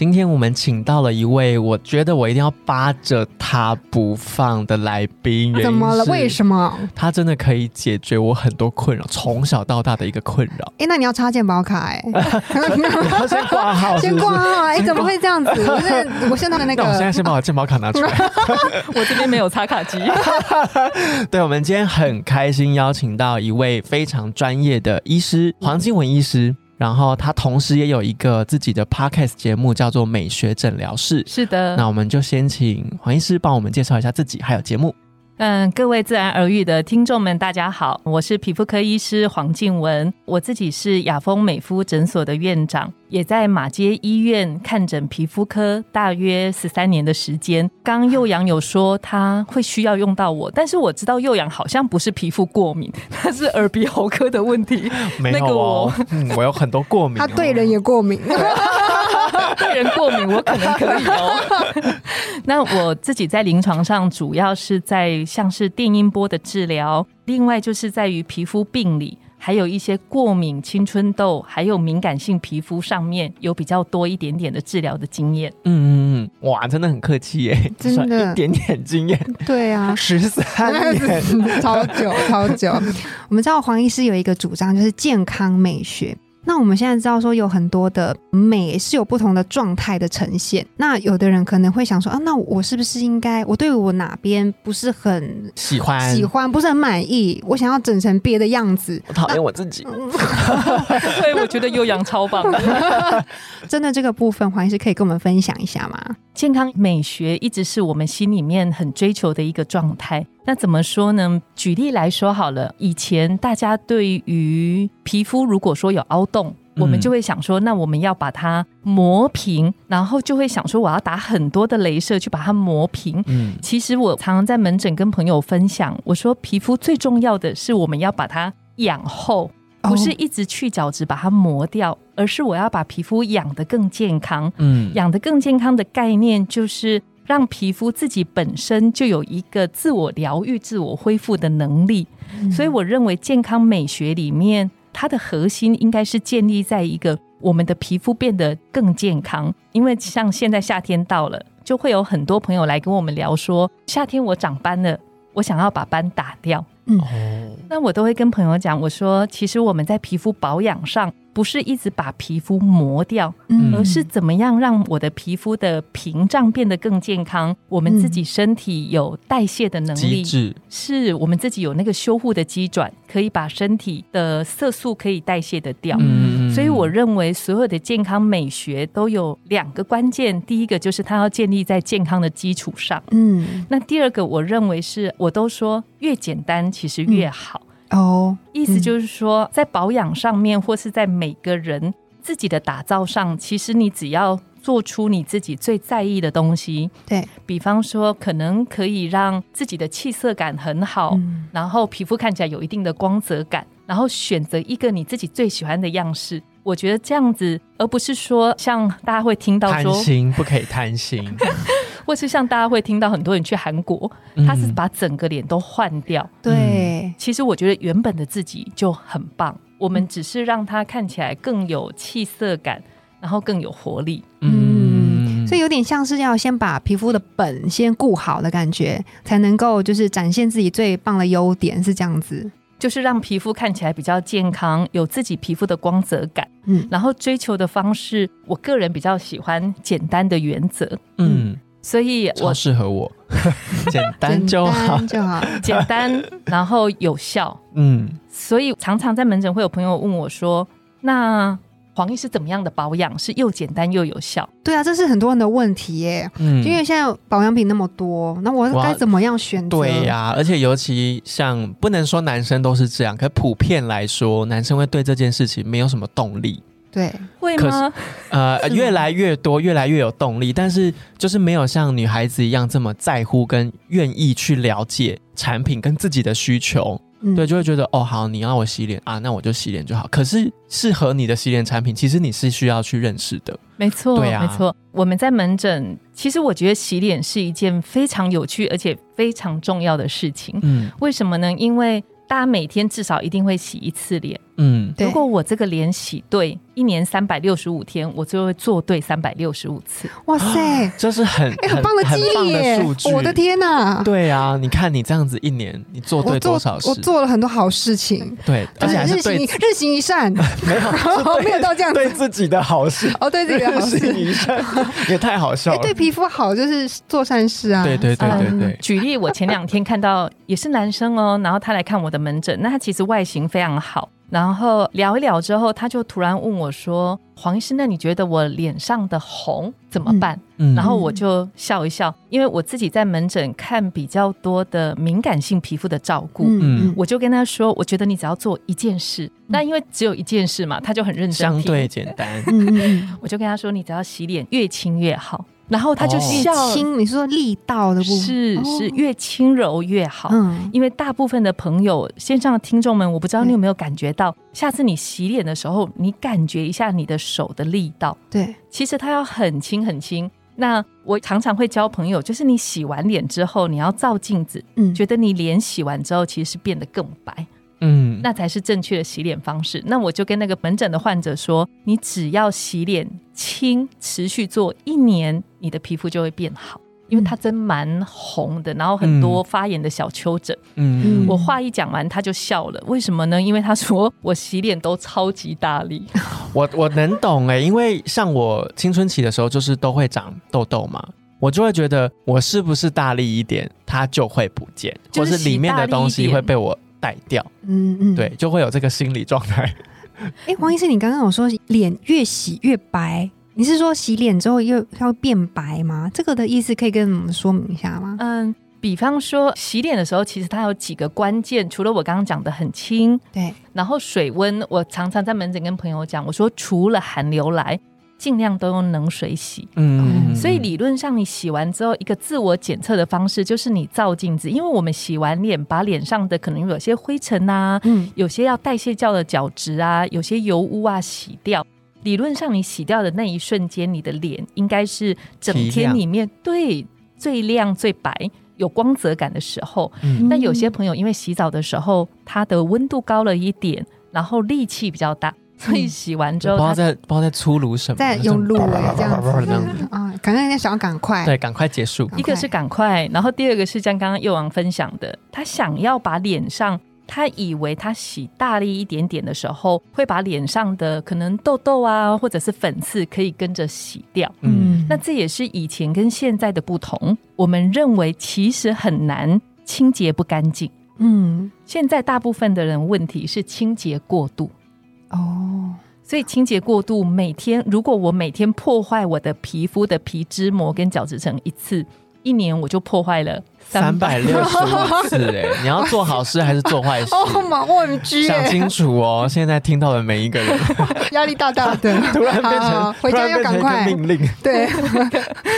今天我们请到了一位，我觉得我一定要扒着他不放的来宾。怎么了？为什么？他真的可以解决我很多困扰，从小到大的一个困扰。哎，那你要插健保卡哎？先挂号，先挂号。哎，怎么会这样子？我是我现在的那个，我现在先把我健保卡拿出来。我这边没有插卡机。对，我们今天很开心邀请到一位非常专业的医师黄金文医师。然后他同时也有一个自己的 podcast 节目，叫做美学诊疗室。是的，那我们就先请黄医师帮我们介绍一下自己还有节目。嗯，各位自然而愈的听众们，大家好，我是皮肤科医师黄静文，我自己是雅丰美肤诊所的院长，也在马街医院看诊皮肤科大约十三年的时间。刚幼阳有说他会需要用到我，但是我知道幼阳好像不是皮肤过敏，他是耳鼻喉科的问题。没有哦，我有很多过敏，他对人也过敏。对人过敏，我可能可以哦。那我自己在临床上主要是在像是电音波的治疗，另外就是在于皮肤病理，还有一些过敏、青春痘，还有敏感性皮肤上面有比较多一点点的治疗的经验。嗯嗯嗯，哇，真的很客气耶，真的，一点点经验。对啊，十三年，超久超久。我们知道黄医师有一个主张，就是健康美学。那我们现在知道说有很多的美是有不同的状态的呈现。那有的人可能会想说啊，那我是不是应该我对我哪边不是很喜欢喜欢不是很满意，我想要整成别的样子？我讨厌我自己。所以 我觉得悠扬超棒。真的这个部分，黄医师可以跟我们分享一下吗？健康美学一直是我们心里面很追求的一个状态。那怎么说呢？举例来说好了，以前大家对于皮肤如果说有凹洞，我们就会想说，那我们要把它磨平，然后就会想说，我要打很多的镭射去把它磨平。嗯，其实我常常在门诊跟朋友分享，我说皮肤最重要的是我们要把它养厚，不是一直去角质把它磨掉，而是我要把皮肤养得更健康。嗯，养得更健康的概念就是。让皮肤自己本身就有一个自我疗愈、自我恢复的能力，所以我认为健康美学里面，它的核心应该是建立在一个我们的皮肤变得更健康。因为像现在夏天到了，就会有很多朋友来跟我们聊说，夏天我长斑了，我想要把斑打掉。嗯，那我都会跟朋友讲，我说其实我们在皮肤保养上。不是一直把皮肤磨掉，而是怎么样让我的皮肤的屏障变得更健康？我们自己身体有代谢的能力，是我们自己有那个修护的机转，可以把身体的色素可以代谢的掉。所以我认为所有的健康美学都有两个关键，第一个就是它要建立在健康的基础上。嗯，那第二个我认为是我都说越简单其实越好。哦，意思就是说，在保养上面，或是在每个人自己的打造上，其实你只要做出你自己最在意的东西。对比方说，可能可以让自己的气色感很好，然后皮肤看起来有一定的光泽感，然后选择一个你自己最喜欢的样式。我觉得这样子，而不是说像大家会听到说，贪心不可以贪心。或是像大家会听到很多人去韩国，他是把整个脸都换掉。对，其实我觉得原本的自己就很棒，我们只是让他看起来更有气色感，然后更有活力。嗯，所以有点像是要先把皮肤的本先顾好的感觉，才能够就是展现自己最棒的优点，是这样子。就是让皮肤看起来比较健康，有自己皮肤的光泽感。嗯，然后追求的方式，我个人比较喜欢简单的原则。嗯。所以，我适合我，简单就好，就好，简单，然后有效。嗯，所以常常在门诊会有朋友问我说：“那黄医师怎么样的保养是又简单又有效？”对啊，这是很多人的问题耶。嗯，因为现在保养品那么多，那我该怎么样选择？对呀，而且尤其像不能说男生都是这样，可普遍来说，男生会对这件事情没有什么动力。对，会可吗？呃，越来越多，越来越有动力，但是就是没有像女孩子一样这么在乎跟愿意去了解产品跟自己的需求。嗯对，就会觉得哦，好，你要我洗脸啊，那我就洗脸就好。可是适合你的洗脸产品，其实你是需要去认识的。没错，对啊没错。我们在门诊，其实我觉得洗脸是一件非常有趣而且非常重要的事情。嗯为什么呢？因为大家每天至少一定会洗一次脸。嗯，如果我这个脸洗对，一年三百六十五天，我就会做对三百六十五次。哇塞，这是很哎，很棒的激励耶的数！据。我的天哪！对啊，你看你这样子一年，你做对多少事我？做了很多好事情，对，而且还是日行对日行一善，没有 没有到这样子对自己的好事。哦，对自己的好日行事。一善 也太好笑哎，了。对皮肤好就是做善事啊。对对对对嗯对，举例，我前两天看到也是男生哦，然后他来看我的门诊，那他其实外形非常好。然后聊一聊之后，他就突然问我说：“黄医师，那你觉得我脸上的红怎么办？”嗯然后我就笑一笑，因为我自己在门诊看比较多的敏感性皮肤的照顾，嗯我就跟他说：“我觉得你只要做一件事，那因为只有一件事嘛，他就很认真相对简单。我就跟他说：“你只要洗脸越轻越好。”然后他就哦。笑，轻，你是说力道的部分？哦。是是越轻柔越好。嗯，因为大部分的朋友，线上的听众们，我不知道你有没有感觉到，下次你洗脸的时候，你感觉一下你的手的力道，对，其实它要很轻很轻。那我常常会教朋友，就是你洗完脸之后，你要照镜子，嗯，觉得你脸洗完之后其实是变得更白，嗯，那才是正确的洗脸方式。那我就跟那个门诊的患者说，你只要洗脸轻，持续做一年，你的皮肤就会变好。因为它真蛮红的，然后很多发炎的小丘疹。嗯，我话一讲完，他就笑了。为什么呢？因为他说我洗脸都超级大力。我我能懂哎，因为像我青春期的时候，就是都会长痘痘嘛，我就会觉得我是不是大力一点，它就会不见，就是或是里面的东西会被我带掉，嗯嗯，对，。就会有这个心理状态。哎，黄医师，你刚刚有说脸越洗越白，你是说洗脸之后又要变白吗？这个的意思可以跟我们说明一下吗？嗯，比方说洗脸的时候，其实它有几个关键，除了我刚刚讲的很轻，对，然后水温，我常常在门诊跟朋友讲，我说除了寒流来，尽量都用冷水洗。嗯，所以理论上，你洗完之后，一个自我检测的方式就是你照镜子，因为我们洗完脸，把脸上的可能有些灰尘啊，嗯，有些要代谢掉的角质啊，有些油污啊洗掉。理论上，你洗掉的那一瞬间，你的脸应该是整天里面对最亮、最白、有光泽感的时候。嗯那有些朋友因为洗澡的时候，它的温度高了一点，然后力气比较大，所以洗完之后不知道在不知道在粗鲁什么，在用路哎这样子这样子，啊，感觉人家想要赶快，对，赶快结束。一个是赶快，然后第二个是像刚刚佑王分享的，他想要把脸上，他以为他洗大力一点点的时候，会把脸上的可能痘痘啊，或者是粉刺可以跟着洗掉。嗯，那这也是以前跟现在的不同。我们认为其实很难清洁不干净，嗯，现在大部分的人问题是清洁过度。哦，所以清洁过度，每天如果我每天破坏我的皮肤的皮脂膜跟角质层一次，一年我就破坏了三百六十五次 哎，你要做好事还是做坏事？哦妈，OMG，想清楚哦！现在听到的每一个人，压力大大的，突然变好成回家要赶快命令。对，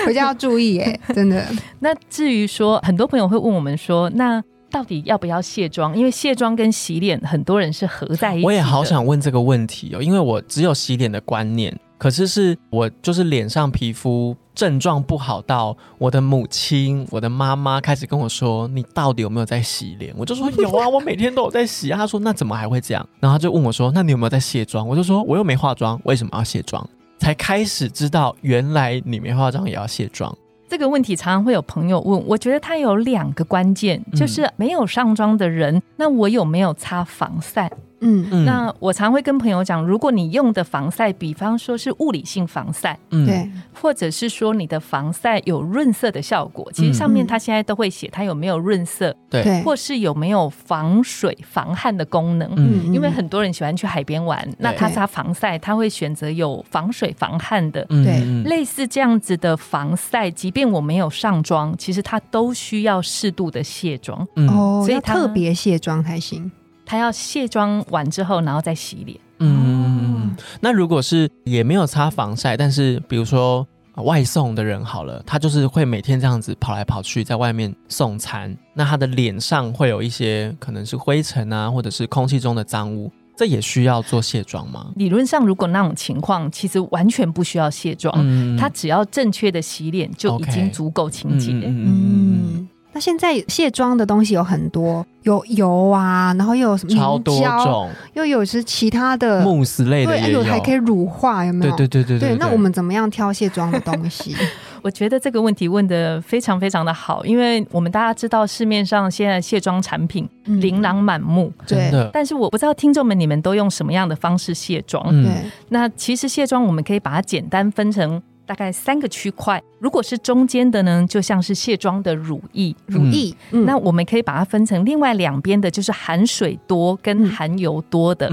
回家要注意哎，真的，那至于说，很多朋友会问我们说，那到底要不要卸妆？因为卸妆跟洗脸，很多人是合在一起。我也好。想问这个问题哦，因为我只有洗脸的观念，可是是我就是脸上皮肤症状不好到我的母亲、我的妈妈开始跟我说：“你到底有没有在洗脸？”我就说：“有啊，我每天都有在洗啊。”她说：“那怎么还会这样？”然后她就问我说：“那你有没有在卸妆？”我就说：“我又没化妆，为什么要卸妆？”才开始知道原来你没化妆也要卸妆。这个问题常常会有朋友问，我觉得它有两个关键，嗯就是没有上妆的人，那我有没有擦防晒？嗯。嗯。那我常会跟朋友讲，如果你用的防晒，比方说是物理性防晒，嗯。对，或者是说你的防晒有润色的效果，其实上面它现在都会写它有没有润色，对。对，或是有没有防水防汗的功能。嗯。因为很多人喜欢去海边玩，那他擦防晒，他会选择有防水防汗的。嗯对。嗯类似这样子的防晒，即便我没有上妆，其实它都需要适度的卸妆。嗯。哦，要所以特别卸妆才行。它要卸妆完之后，然后再洗脸。嗯嗯，那如果是也没有擦防晒，但是比如说呃外送的人好了，他就是会每天这样子跑来跑去，在外面送餐，那他的脸上会有一些可能是灰尘啊，或者是空气中的脏污，这也需要做卸妆吗？理论上，如果那种情况，其实完全不需要卸妆，嗯它只要正确的洗脸就已经足够清洁。嗯，那现在卸妆的东西有很多，有油啊，然后又有什么超多凝胶，种。又有是其他的，慕斯类的对，还可以乳化，有没对有？对对对对那我们怎么样挑卸妆的东西？我觉得这个问题问的非常非常的好，因为我们大家知道市面上现在卸妆产品嗯。琳琅满目，对。的，但是我不知道听众们你们都用什么样的方式卸妆。嗯。对，那其实卸妆我们可以把它简单分成大概三个区块，如果是中间的呢，就像是卸妆的乳液。乳液，嗯。那我们可以把它分成另外两边的，就是含水多跟嗯。含油多的。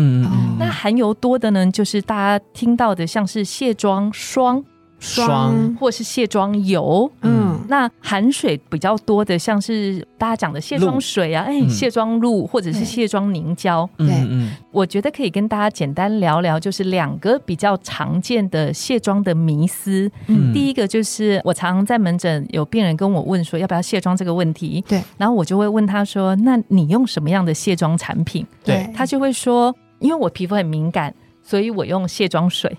那含油多的呢，就是大家听到的，像是卸妆霜霜，或是卸妆油。嗯。那含水比较多的，像是大家讲的卸妆水啊，哎、嗯。卸妆露或者是卸妆凝胶，嗯对。嗯我觉得可以跟大家简单聊聊，就是两个比较常见的卸妆的迷思。嗯。第一个就是我常常在门诊有病人跟我问说要不要卸妆这个问题，对，然后我就会问他说，那你用什么样的卸妆产品？对。他就会说，因为我皮肤很敏感，所以我用卸妆水。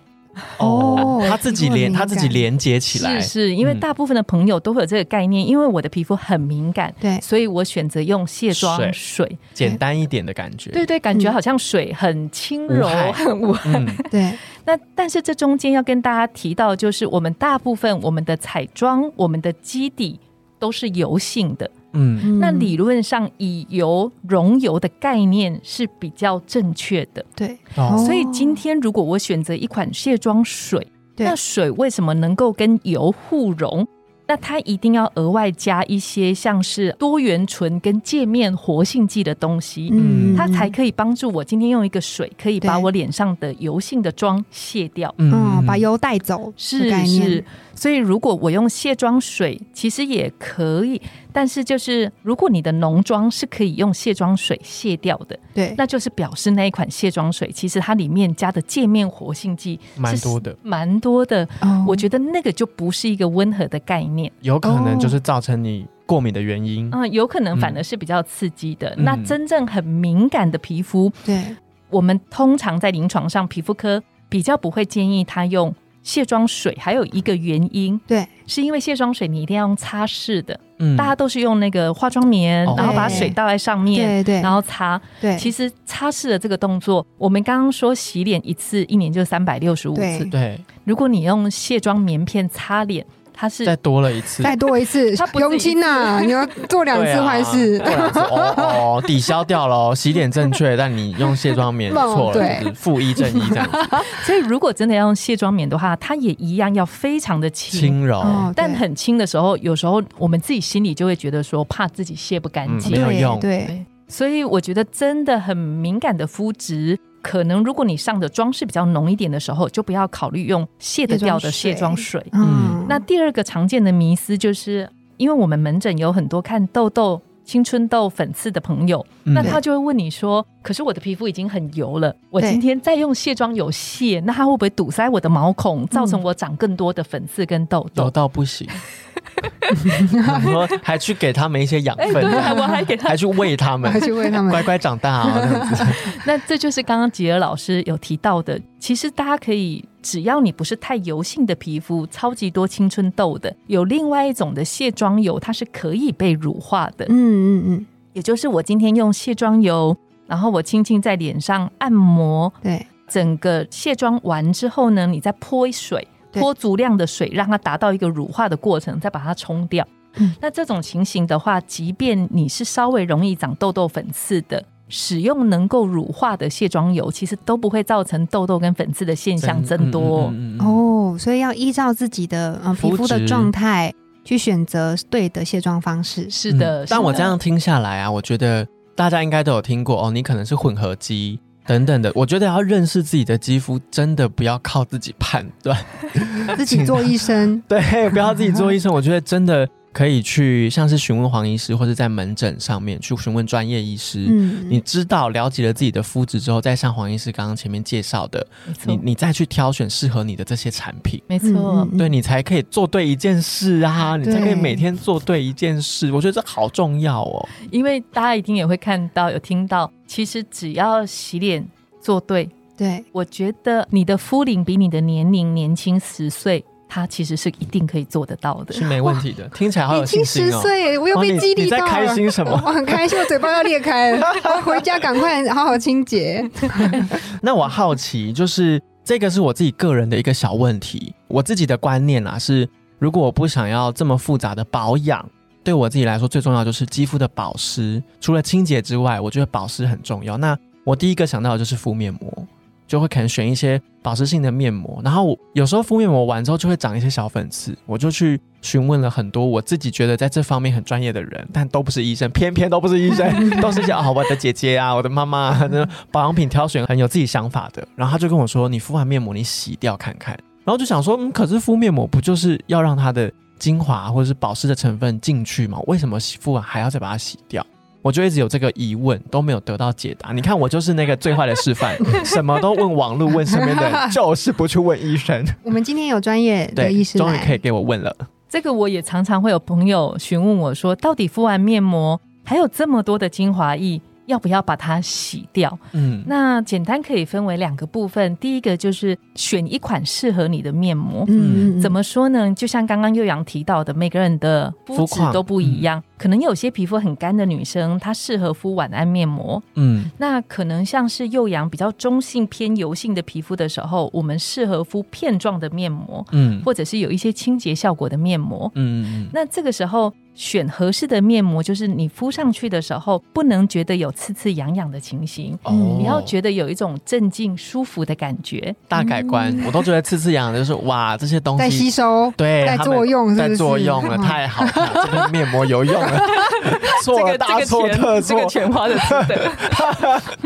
哦哦，他自己连他自己连接起来，是是，因为嗯。大部分的朋友都会有这个概念，因为我的皮肤很敏感，对。所以我选择用卸妆水水。简单一点的感觉，对对，感觉嗯好像水很轻柔，很无害。嗯。对，那但是这中间要跟大家提到，就是我们大部分我们的彩妆、我们的基底都是油性的。嗯。嗯。那理论上以油溶油的概念是比较正确的。对，哦。所以今天如果我选择一款卸妆水，那水为什么能够跟油互溶？那它一定要额外加一些像是多元醇跟界面活性剂的东西，嗯。它才可以帮助我今天用一个水可以把我脸上的油性的妆卸掉。嗯，把油带走是是，所以如果我用卸妆水，其实也可以，但是就是如果你的浓妆是可以用卸妆水卸掉的，对，那就是表示那一款卸妆水其实它里面加的界面活性剂蛮多的，蛮多的。哦我觉得那个就不是一个温和的概念，有可能就是造成你过敏的原因。嗯、有可能反而是比较刺激的。嗯那真正很敏感的皮肤，对，我们通常在临床上，皮肤科比较不会建议他用卸妆水。还有一个原因，对，是因为卸妆水你一定要用擦拭的，嗯。大家都是用那个化妆棉，哦。然后把水倒在上面，对对，然后擦。对，其实擦拭的这个动作，我们刚刚说洗脸一次一年就三百六十五次，对，如果你用卸妆棉片擦脸，它是再多了一次，再多一次它，不是佣金呐，你要做两次坏事。哦哦，抵消掉了哦，洗脸正确，但你用卸妆棉 哦错了，对。就是负一正一这样，所以如果真的要用卸妆棉的话，它也一样要非常的轻。轻柔，哦，但很轻的时候，有时候我们自己心里就会觉得说，怕自己卸不干嗯净。没有用，对，所以我觉得真的很敏感的肤质，可能如果你上的妆是比较浓一点的时候，就不要考虑用卸得掉的卸卸妆妆水。嗯，那第二个常见的迷思就是，因为我们门诊有很多看痘痘、青春痘、粉刺的朋友，嗯。那他就会问你说：“可是我的皮肤已经很油了，我今天再用卸妆油卸，那它会不会堵塞我的毛孔，造成我长更多的粉刺跟痘油痘？”到不行，然后还去给他们一些养哎，分，对，我还给他还去喂他们还，去喂他们。乖乖长大啊，这样子，那这就是刚刚吉尔老师有提到的，其实大家可以，只要你不是太油性的皮肤，超级多青春痘的，有另外一种的卸妆油，它是可以被乳化的。嗯嗯嗯，也就是我今天用卸妆油，然后我轻轻在脸上按摩，对，整个卸妆完之后呢，你再泼水，对泼足量的水，让它达到一个乳化的过程，再把它冲掉。嗯那这种情形的话，即便你是稍微容易长痘痘、粉刺的，使用能够乳化的卸妆油，其实都不会造成痘痘跟粉刺的现象增多。嗯，嗯嗯嗯嗯哦，所以要依照自己的呃皮肤肤的状态去选择对的卸妆方式。是的，嗯但我这样听下来啊，我觉得大家应该都有听过哦，你可能是混合肌等等的。我觉得要认识自己的肌肤，真的不要靠自己判断，自己做医生，对，不要自己做医生。我觉得真的可以去像是询问黄医师，或者在门诊上面去询问专业医师。嗯你知道了解了自己的肤质之后，再像黄医师刚刚前面介绍的，你你再去挑选适合你的这些产品，没错，嗯对你才可以做对一件事啊，你才可以每天做对一件事。我觉得这好重要哦。因为大家一定也会看到、有听到，其实只要洗脸做对，对，我觉得你的肤龄比你的年龄年轻十岁，它其实是一定可以做得到的。是没问题的，听起来好有信心哦。十岁耶，我又被哦你你在激励到了。开心什么 我很开心，我嘴巴要裂开了，我回家赶快好好清洁。那我好奇，就是这个是我自己个人的一个小问题。我自己的观念啊是，如果我不想要这么复杂的保养，对我自己来说最重要就是肌肤的保湿。除了清洁之外，我觉得保湿很重要。那我第一个想到的就是敷面膜。就会可能选一些保湿性的面膜，然后有时候敷面膜完之后就会长一些小粉刺，我就去询问了很多我自己觉得在这方面很专业的人，但都不是医生，偏偏都不是医生，都是一些啊、我的姐姐啊，我的妈妈，那保养品挑选很有自己想法的。然后他就跟我说，你敷完面膜你洗掉看看，然后就想说，嗯，可是敷面膜不就是要让它的精华或者是保湿的成分进去吗？为什么洗敷完还要再把它洗掉？我就一直有这个疑问，都没有得到解答。你看，我就是那个最坏的示范，什么都问网络，问身边的人，就是不去问医生。我们今天有专业的医，师来，终于可以给我问了。这个我也常常会有朋友询问我说，到底敷完面膜还有这么多的精华液，要不要把它洗掉？嗯，那简单可以分为两个部分，第一个就是选一款适合你的面膜。嗯怎么说呢？就像刚刚佑阳提到的，每个人的肤质都不一样，可能有些皮肤很干的女生，她适合敷晚安面膜；嗯那可能像是幼阳比较中性偏油性的皮肤的时候，我们适合敷片状的面膜，嗯或者是有一些清洁效果的面膜。嗯嗯那这个时候选合适的面膜，就是你敷上去的时候，不能觉得有刺刺痒痒的情形，哦。你要觉得有一种镇静舒服的感觉。大改观，我都觉得刺刺痒痒的，就是哇，这些东西在吸收，对在作用，是在作用了，嗯。太好了，这个面膜有用了，错了大错特错。这个，钱花的值得。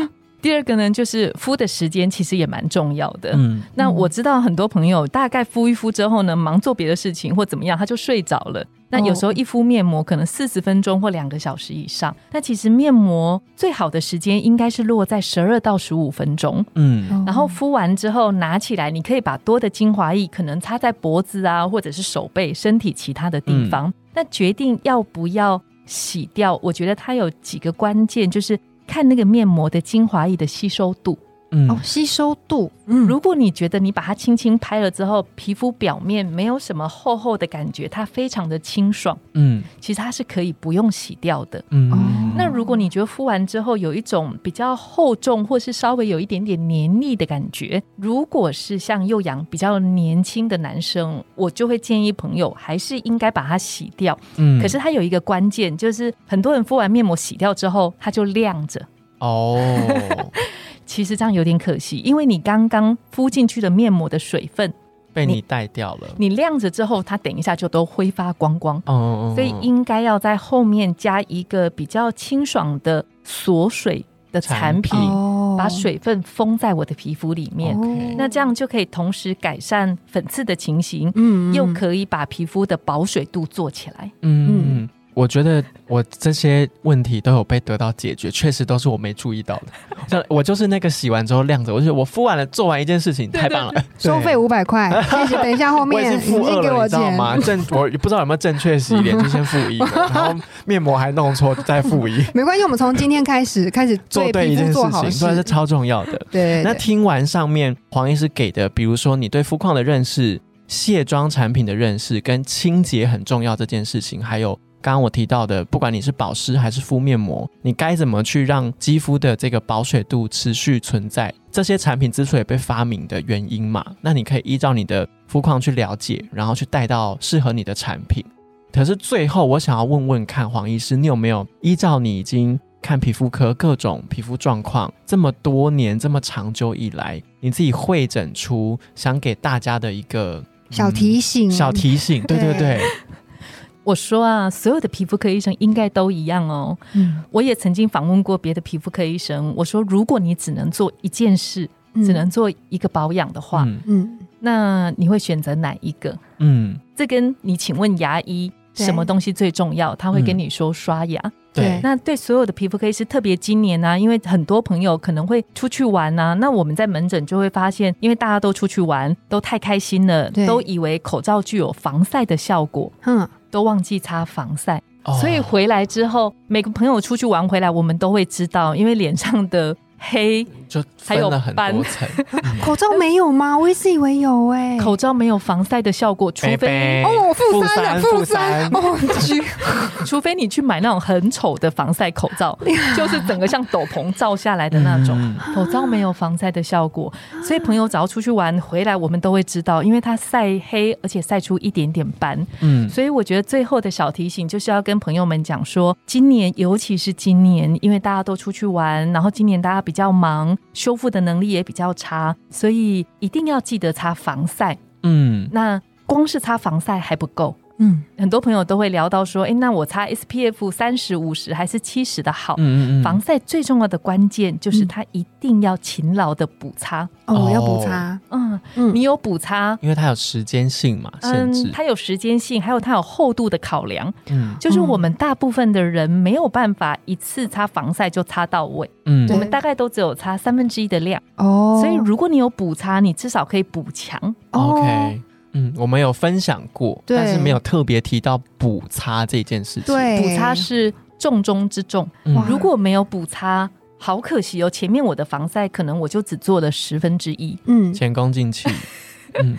第二个呢，就是敷的时间其实也蛮重要的。嗯那我知道很多朋友大概敷一敷之后呢，忙做别的事情或怎么样，他就睡着了。那有时候一敷面膜可能四十分钟或两个小时以上，那其实面膜最好的时间应该是落在十二到十五分钟。嗯哦然后敷完之后拿起来，你可以把多的精华液可能擦在脖子啊，或者是手背、身体其他的地方。那决定要不要洗掉，我觉得它有几个关键，就是看那个面膜的精华液的吸收度。嗯。哦，吸收度，嗯，如果你觉得你把它轻轻拍了之后，皮肤表面没有什么厚厚的感觉，它非常的清爽，嗯。其实它是可以不用洗掉的。嗯。哦。那如果你觉得敷完之后有一种比较厚重，或是稍微有一点点黏腻的感觉，如果是像幼阳比较年轻的男生，我就会建议朋友还是应该把它洗掉。嗯。可是它有一个关键，就是很多人敷完面膜洗掉之后，它就晾着。哦，其实这样有点可惜，因为你刚刚敷进去的面膜的水分，被你带掉了，你晾着之后，它等一下就都挥发光光。哦，所以应该要在后面加一个比较清爽的锁水的产品，哦把水分封在我的皮肤里面。那这样就可以同时改善粉刺的情形，嗯又可以把皮肤的保水度做起来。嗯，我觉得我这些问题都有被得到解决，确实都是我没注意到的。像我就是那个洗完之后晾着，我就觉得我敷完了，做完一件事情，太棒了，收费五百块，谢谢。等一下后面经付二了，先给我你知道钱。吗？正我不知道有没有正确洗脸，就先付一个，然后面膜还弄错，再付一，没关系，我们从今天开始开始做对一件事情，这超重要的。对，那对听完上面黄医师给的，比如说你对肤况的认识、卸妆产品的认识跟清洁很重要这件事情，还有刚刚我提到的，不管你是保湿还是敷面膜，你该怎么去让肌肤的这个保水度持续存在？这些产品之所以被发明的原因嘛，那你可以依照你的肤况去了解，然后去带到适合你的产品。可是最后，我想要问问看黄医师，你有没有依照你已经看皮肤科各种皮肤状况这么多年、这么长久以来，你自己会诊出想给大家的一个小提醒，嗯小提醒？对对对，我说啊，所有的皮肤科医生应该都一样哦。嗯，我也曾经访问过别的皮肤科医生，我说，如果你只能做一件事，嗯。只能做一个保养的话，嗯。嗯。那你会选择哪一个？嗯。这跟你请问牙医什么东西最重要，他会跟你说刷牙。对，那对所有的皮肤科医师，特别今年呢、因为很多朋友可能会出去玩呐、那我们在门诊就会发现，因为大家都出去玩，都太开心了，都以为口罩具有防晒的效果，嗯，都忘记擦防晒。哦所以回来之后，每个朋友出去玩回来，我们都会知道，因为脸上的黑，就还有很斑多层，口罩没有吗？我一直以为有哎、口罩没有防晒的效果，除非哦，负负三了，负负三，哦，去，除非你去买那种很丑的防晒口罩，就是整个像斗篷罩下来的那种。嗯。口罩没有防晒的效果，所以朋友只要出去玩回来，我们都会知道，因为它晒黑，而且晒出一点点斑。嗯，所以我觉得最后的小提醒就是要跟朋友们讲说，今年尤其是今年，因为大家都出去玩，然后今年大家比较忙，修复的能力也比较差，所以一定要记得擦防晒。嗯，那光是擦防晒还不够。嗯，很多朋友都会聊到说，哎，那我擦 SPF 三十、五十还是七十的好？嗯嗯嗯，防晒最重要的关键就是嗯。它一定要勤劳的补擦。哦，要补哦擦，嗯，嗯，你有补擦，因为它有时间性嘛，限制。嗯，，它有时间性，还有它有厚度的考量。嗯。就是我们大部分的人没有办法一次擦防晒就擦到位，嗯。我们大概都只有擦三分之一的量。哦，所以如果你有补擦，你至少可以补强。哦，OK。嗯，我们有分享过，但是没有特别提到补擦这件事情。，对补擦是重中之重。嗯如果没有补擦，好可惜哦。前面我的防晒可能我就只做了十分之一。嗯，前功尽弃。嗯，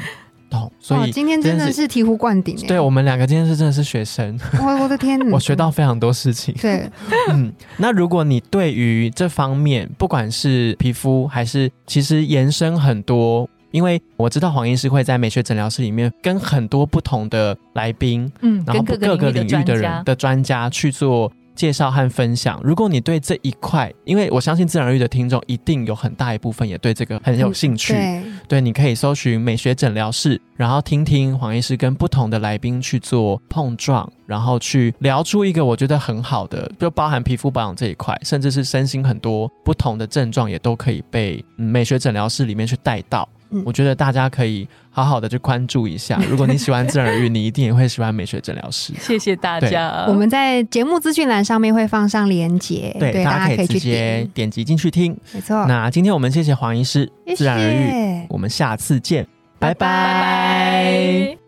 懂。所哇，以今天真的是醍醐灌顶哎，对我们两个今天是真的是学生，我我的天，我学到非常多事情。对，嗯，那如果你对于这方面，不管是皮肤还是其实延伸很多，因为我知道黄医师会在美学诊疗室里面跟很多不同的来宾，嗯，然后各个领域的人。的专家去做介绍和分享。如果你对这一块，因为我相信自然而愈的听众一定有很大一部分也对这个很有兴趣，对，对，你可以搜寻美学诊疗室，然后听听黄医师跟不同的来宾去做碰撞，然后去聊出一个我觉得很好的，就包含皮肤保养这一块，甚至是身心很多不同的症状也都可以被、嗯美学诊疗室里面去带到。嗯我觉得大家可以好好的去关注一下。如果你喜欢自然而愈，你一定也会喜欢美学诊疗师。谢谢大家。我们在节目资讯栏上面会放上连接，对，大家可以直接点击进去听。没错，那今天我们谢谢黄医师，谢自然而我们下次见，拜拜拜拜拜。